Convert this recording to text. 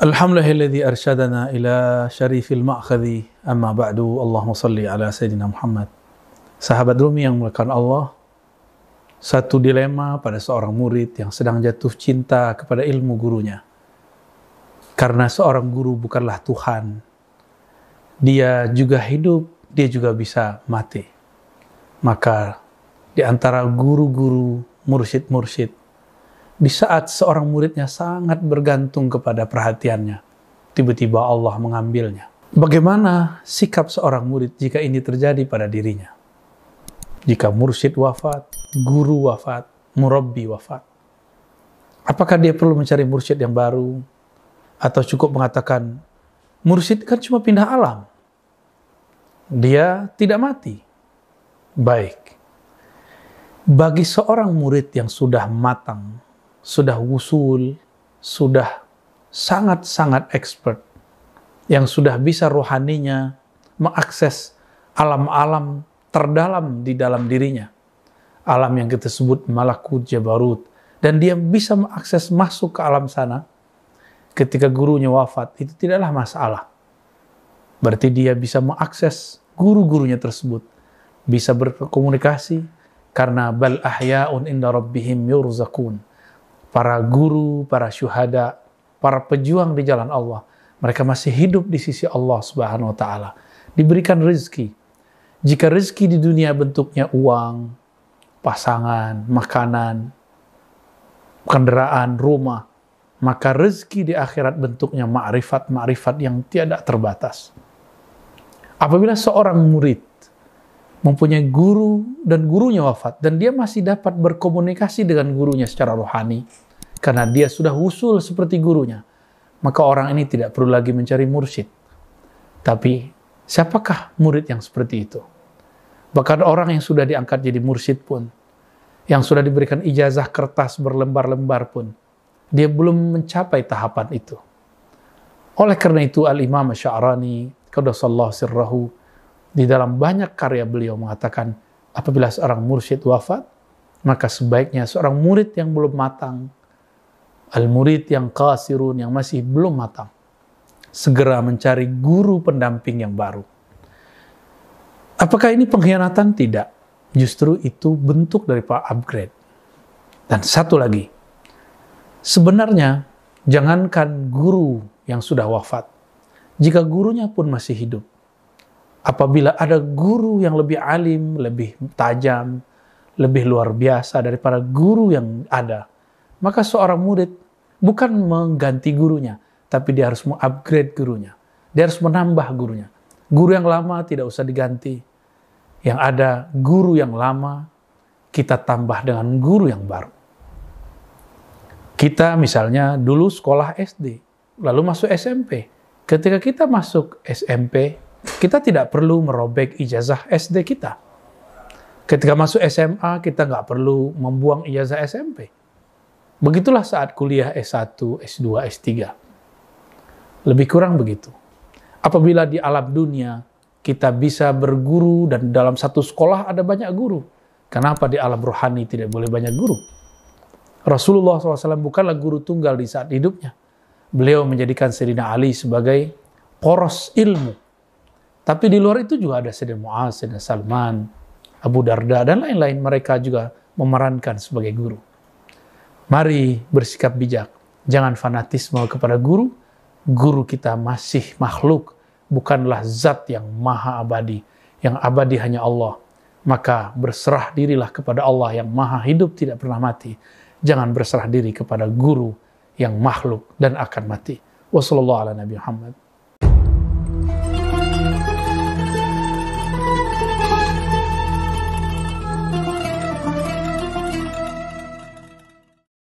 Alhamdulillahilladzi arsyadana ila syarifil ma'khadhi. Amma ba'du. Allahumma salli ala Sayyidina Muhammad. Sahabat Rumi yang melakukan Allah Satu dilema pada seorang murid yang sedang jatuh cinta kepada ilmu gurunya. Karena seorang guru bukanlah Tuhan Dia juga hidup, dia juga bisa mati. Maka di antara guru-guru, mursyid-mursyid di saat seorang muridnya sangat bergantung kepada perhatiannya, tiba-tiba Allah mengambilnya. Bagaimana sikap seorang murid jika ini terjadi pada dirinya? Jika mursyid wafat, guru wafat, murabbi wafat. Apakah dia perlu mencari mursyid yang baru? Atau cukup mengatakan, mursyid kan cuma pindah alam. Dia tidak mati. Baik. Bagi seorang murid yang sudah matang, sudah wusul, sudah sangat-sangat expert, yang sudah bisa rohaninya mengakses alam-alam terdalam di dalam dirinya. Alam yang kita sebut malakut jabarut. Dan dia bisa mengakses masuk ke alam sana ketika gurunya wafat. Itu tidaklah masalah. Berarti dia bisa mengakses guru-gurunya tersebut. Bisa berkomunikasi karena bal ahya'un inda rabbihim yurzakun para guru, para syuhada, para pejuang di jalan Allah, mereka masih hidup di sisi Allah Subhanahu wa taala. Diberikan rezeki. Jika rezeki di dunia bentuknya uang, pasangan, makanan, kendaraan, rumah, maka rezeki di akhirat bentuknya ma'rifat-ma'rifat yang tiada terbatas. Apabila seorang murid mempunyai guru dan gurunya wafat. Dan dia masih dapat berkomunikasi dengan gurunya secara rohani. Karena dia sudah usul seperti gurunya. Maka orang ini tidak perlu lagi mencari mursyid. Tapi siapakah murid yang seperti itu? Bahkan orang yang sudah diangkat jadi mursyid pun yang sudah diberikan ijazah kertas berlembar-lembar pun dia belum mencapai tahapan itu. Oleh karena itu Al-Imam Sya'rani Qadasallahu sirrahu di dalam banyak karya beliau mengatakan, apabila seorang mursyid wafat, maka sebaiknya seorang murid yang belum matang, al-murid yang kasirun, yang masih belum matang, segera mencari guru pendamping yang baru. Apakah ini pengkhianatan? Tidak. Justru itu bentuk dari Pak upgrade. Dan satu lagi, sebenarnya jangankan guru yang sudah wafat, jika gurunya pun masih hidup, apabila ada guru yang lebih alim, lebih tajam, lebih luar biasa daripada guru yang ada, maka seorang murid bukan mengganti gurunya, tapi dia harus mengupgrade gurunya. Dia harus menambah gurunya. Guru yang lama tidak usah diganti. Yang ada guru yang lama, kita tambah dengan guru yang baru. Kita misalnya dulu sekolah SD, lalu masuk SMP. Ketika kita masuk SMP, kita tidak perlu merobek ijazah SD kita. Ketika masuk SMA, kita nggak perlu membuang ijazah SMP. Begitulah saat kuliah S1, S2, S3. Lebih kurang begitu. Apabila di alam dunia kita bisa berguru dan dalam satu sekolah ada banyak guru. Kenapa di alam rohani tidak boleh banyak guru? Rasulullah SAW bukanlah guru tunggal di saat hidupnya. Beliau menjadikan Sayyidina Ali sebagai poros ilmu tapi di luar itu juga ada Sayyidina Mu'az, Sayyidina Salman, Abu Darda, dan lain-lain. Mereka juga memerankan sebagai guru. Mari bersikap bijak. Jangan fanatisme kepada guru. Guru kita masih makhluk, bukanlah zat yang maha abadi. Yang abadi hanya Allah. Maka berserah dirilah kepada Allah yang maha hidup tidak pernah mati. Jangan berserah diri kepada guru yang makhluk dan akan mati. Wassalamualaikum warahmatullahi wabarakatuh.